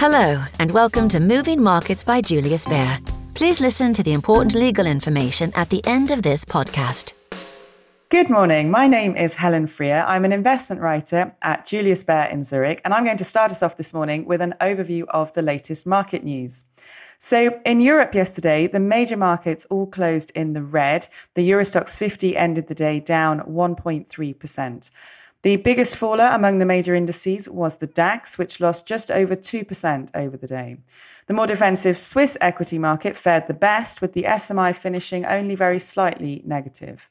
Hello, and welcome to Moving Markets by Julius Baer. Please listen to the important legal information at the end of this podcast. Good morning. My name is Helen Freer. I'm an investment writer at Julius Baer in Zurich, and I'm going to start us off this morning with an overview of the latest market news. So, in Europe yesterday, the major markets all closed in the red. The Euro Stoxx 50 ended the day down 1.3%. The biggest faller among the major indices was the DAX, which lost just over 2% over the day. The more defensive Swiss equity market fared the best, with the SMI finishing only very slightly negative.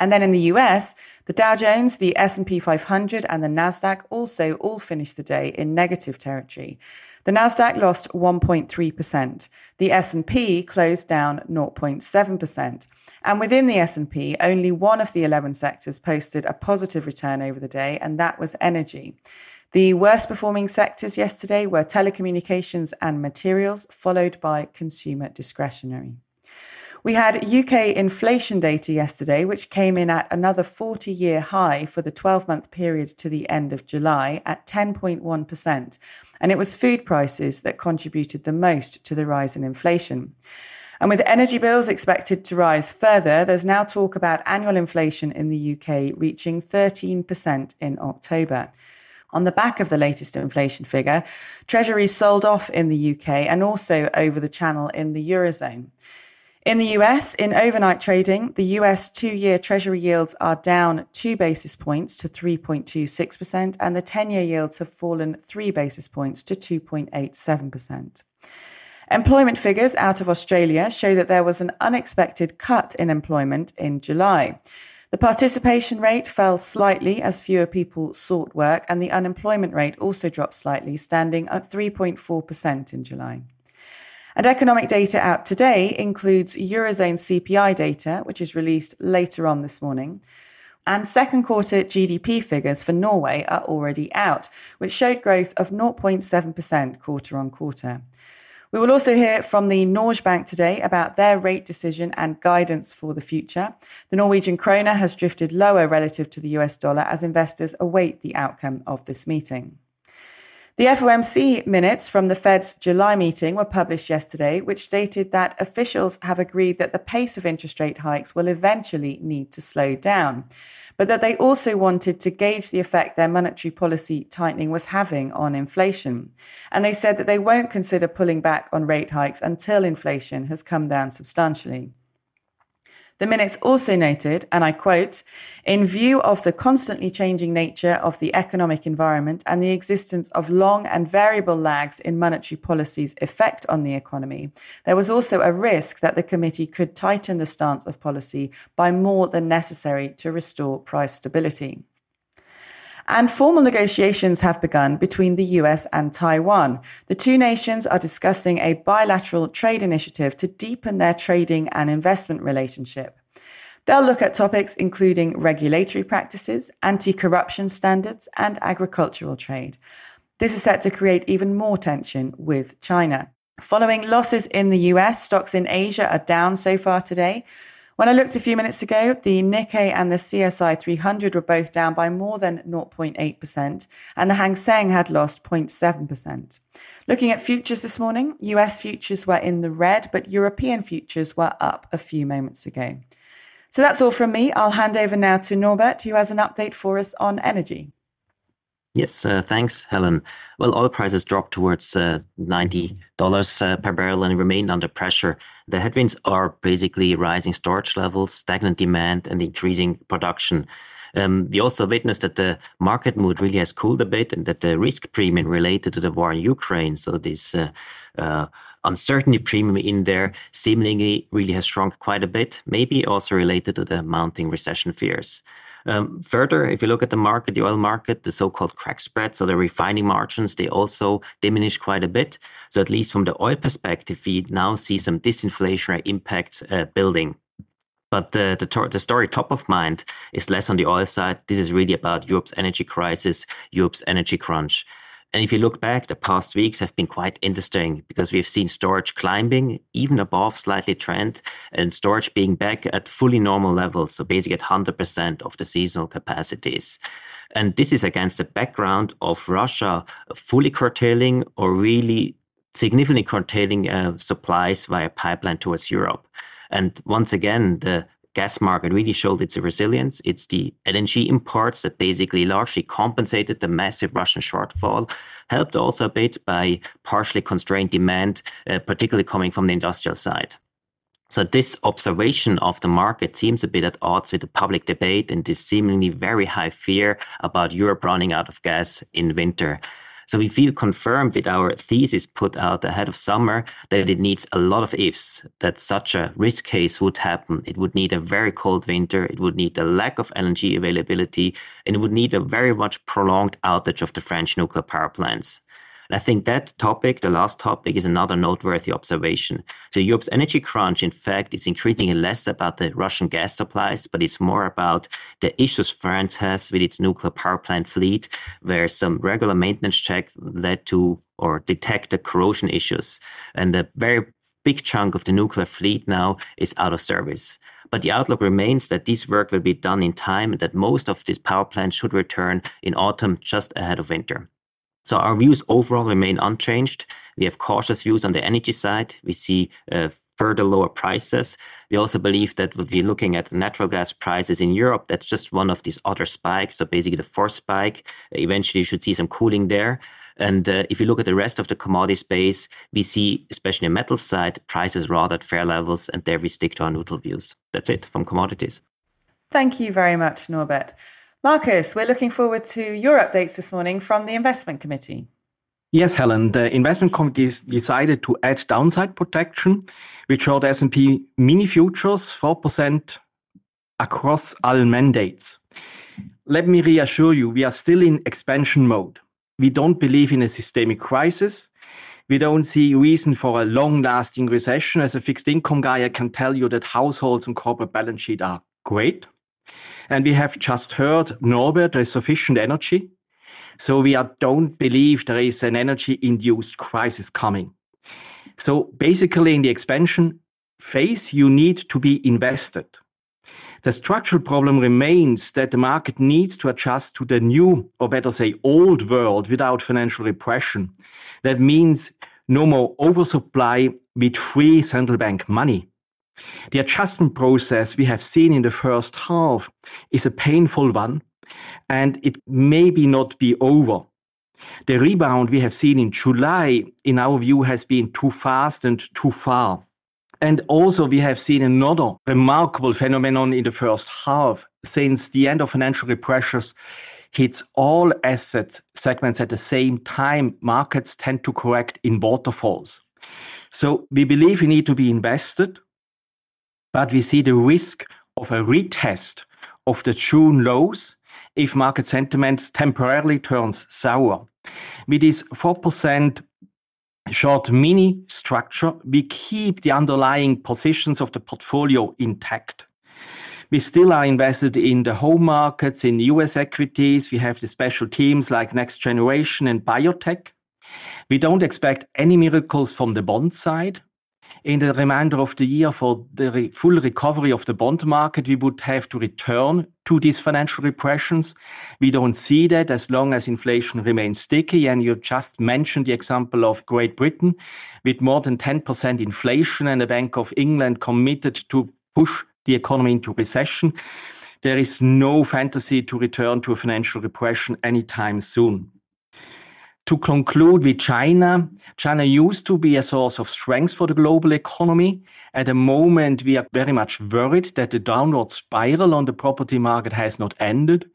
And then in the US, the Dow Jones, the S&P 500 and the Nasdaq also all finished the day in negative territory. The Nasdaq lost 1.3%. The S&P closed down 0.7%. And within the S&P, only one of the 11 sectors posted a positive return over the day, and that was energy. The worst performing sectors yesterday were telecommunications and materials, followed by consumer discretionary. We had UK inflation data yesterday, which came in at another 40 year high for the 12 month period to the end of July at 10.1%. And it was food prices that contributed the most to the rise in inflation. And with energy bills expected to rise further, there's now talk about annual inflation in the UK reaching 13% in October. On the back of the latest inflation figure, treasuries sold off in the UK and also over the channel in the Eurozone. In the US, in overnight trading, the US two year Treasury yields are down two basis points to 3.26%, and the 10 year yields have fallen three basis points to 2.87%. Employment figures out of Australia show that there was an unexpected cut in employment in July. The participation rate fell slightly as fewer people sought work, and the unemployment rate also dropped slightly, standing at 3.4% in July. And economic data out today includes Eurozone CPI data, which is released later on this morning. And second quarter GDP figures for Norway are already out, which showed growth of 0.7% quarter on quarter. We will also hear from the Norges Bank today about their rate decision and guidance for the future. The Norwegian kroner has drifted lower relative to the US dollar as investors await the outcome of this meeting. The FOMC minutes from the Fed's July meeting were published yesterday, which stated that officials have agreed that the pace of interest rate hikes will eventually need to slow down, but that they also wanted to gauge the effect their monetary policy tightening was having on inflation. And they said that they won't consider pulling back on rate hikes until inflation has come down substantially. The minutes also noted, and I quote, in view of the constantly changing nature of the economic environment and the existence of long and variable lags in monetary policy's effect on the economy, there was also a risk that the committee could tighten the stance of policy by more than necessary to restore price stability. And formal negotiations have begun between the US and Taiwan. The two nations are discussing a bilateral trade initiative to deepen their trading and investment relationship. They'll look at topics including regulatory practices, anti corruption standards, and agricultural trade. This is set to create even more tension with China. Following losses in the US, stocks in Asia are down so far today. When I looked a few minutes ago, the Nikkei and the CSI 300 were both down by more than 0.8%, and the Hang Seng had lost 0.7%. Looking at futures this morning, US futures were in the red, but European futures were up a few moments ago. So that's all from me. I'll hand over now to Norbert, who has an update for us on energy. Yes, uh, thanks, Helen. Well, oil prices dropped towards uh, $90 uh, per barrel and remained under pressure. The headwinds are basically rising storage levels, stagnant demand, and increasing production. Um, we also witnessed that the market mood really has cooled a bit and that the risk premium related to the war in Ukraine, so this uh, uh, uncertainty premium in there, seemingly really has shrunk quite a bit, maybe also related to the mounting recession fears. Um, further, if you look at the market, the oil market, the so-called crack spread, so the refining margins, they also diminish quite a bit. So at least from the oil perspective, we now see some disinflationary impacts uh, building. But the, the, the, story top of mind is less on the oil side. This is really about Europe's energy crisis, Europe's energy crunch. And if you look back, the past weeks have been quite interesting because we've seen storage climbing even above slightly trend and storage being back at fully normal levels. So basically at 100% of the seasonal capacities. And this is against the background of Russia fully curtailing or really significantly curtailing uh, supplies via pipeline towards Europe. And once again, the gas market really showed its resilience. It's the LNG imports that basically largely compensated the massive Russian shortfall, helped also a bit by partially constrained demand, uh, particularly coming from the industrial side. So this observation of the market seems a bit at odds with the public debate and this seemingly very high fear about Europe running out of gas in winter. So we feel confirmed with our thesis put out ahead of summer that it needs a lot of ifs, that such a risk case would happen. It would need a very cold winter, it would need a lack of LNG availability, and it would need a very much prolonged outage of the French nuclear power plants. I think that topic, the last topic, is another noteworthy observation. So Europe's energy crunch, in fact, is increasingly less about the Russian gas supplies, but it's more about the issues France has with its nuclear power plant fleet, where some regular maintenance checks led to or detect the corrosion issues. And a very big chunk of the nuclear fleet now is out of service. But the outlook remains that this work will be done in time and that most of these power plants should return in autumn just ahead of winter. So our views overall remain unchanged. We have cautious views on the energy side. We see uh, further lower prices. We also believe that we'll be looking at natural gas prices in Europe. That's just one of these other spikes. So basically the fourth spike. Eventually you should see some cooling there. And uh, if you look at the rest of the commodity space, we see, especially on metal side, prices rather at fair levels, and there we stick to our neutral views. That's it from commodities. Thank you very much, Norbert. Markus, we're looking forward to your updates this morning from the Investment Committee. Yes, Helen. The investment committee decided to add downside protection, which showed S&P mini futures 4% across all mandates. Let me reassure you, we are still in expansion mode. We don't believe in a systemic crisis. We don't see reason for a long-lasting recession. As a fixed income guy, I can tell you that households and corporate balance sheet are great. And we have just heard, Norbert, there is sufficient energy. So we are, don't believe there is an energy induced crisis coming. So basically, in the expansion phase, you need to be invested. The structural problem remains that the market needs to adjust to the new, or better say, old world without financial repression. That means no more oversupply with free central bank money. The adjustment process we have seen in the first half is a painful one, and it maybe not be over. The rebound we have seen in July, in our view, has been too fast and too far. And also, we have seen another remarkable phenomenon in the first half. Since the end of financial pressures hits all asset segments at the same time, markets tend to correct in waterfalls. So we believe we need to be invested but we see the risk of a retest of the June lows if market sentiment temporarily turns sour. With this 4% short mini structure, we keep the underlying positions of the portfolio intact. We still are invested in the home markets, in US equities. We have the special teams like Next Generation and Biotech. We don't expect any miracles from the bond side in the remainder of the year for the re full recovery of the bond market, we would have to return to these financial repressions. We don't see that as long as inflation remains sticky. And you just mentioned the example of Great Britain with more than 10% inflation and the Bank of England committed to push the economy into recession. There is no fantasy to return to a financial repression anytime soon to conclude with China, China used to be a source of strength for the global economy. At the moment, we are very much worried that the downward spiral on the property market has not ended.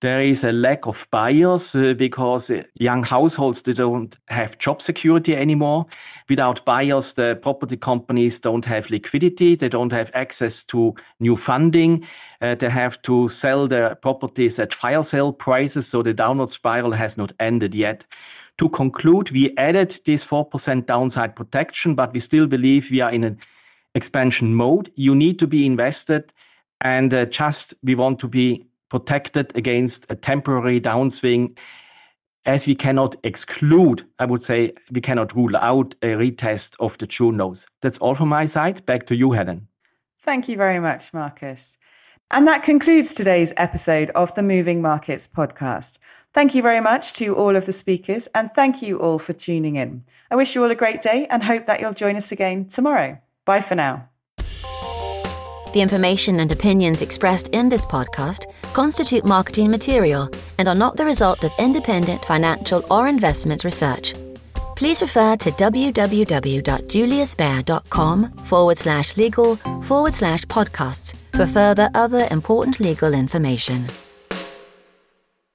There is a lack of buyers uh, because uh, young households they don't have job security anymore. Without buyers, the property companies don't have liquidity. They don't have access to new funding. Uh, they have to sell their properties at fire sale prices. So the downward spiral has not ended yet. To conclude, we added this 4% downside protection, but we still believe we are in an expansion mode. You need to be invested and uh, just we want to be protected against a temporary downswing as we cannot exclude, I would say, we cannot rule out a retest of the June lows. That's all from my side. Back to you, Helen. Thank you very much, Markus. And that concludes today's episode of the Moving Markets podcast. Thank you very much to all of the speakers, and thank you all for tuning in. I wish you all a great day and hope that you'll join us again tomorrow. Bye for now. The information and opinions expressed in this podcast constitute marketing material and are not the result of independent financial or investment research. Please refer to www.juliusbaer.com forward slash legal forward slash podcasts for further other important legal information.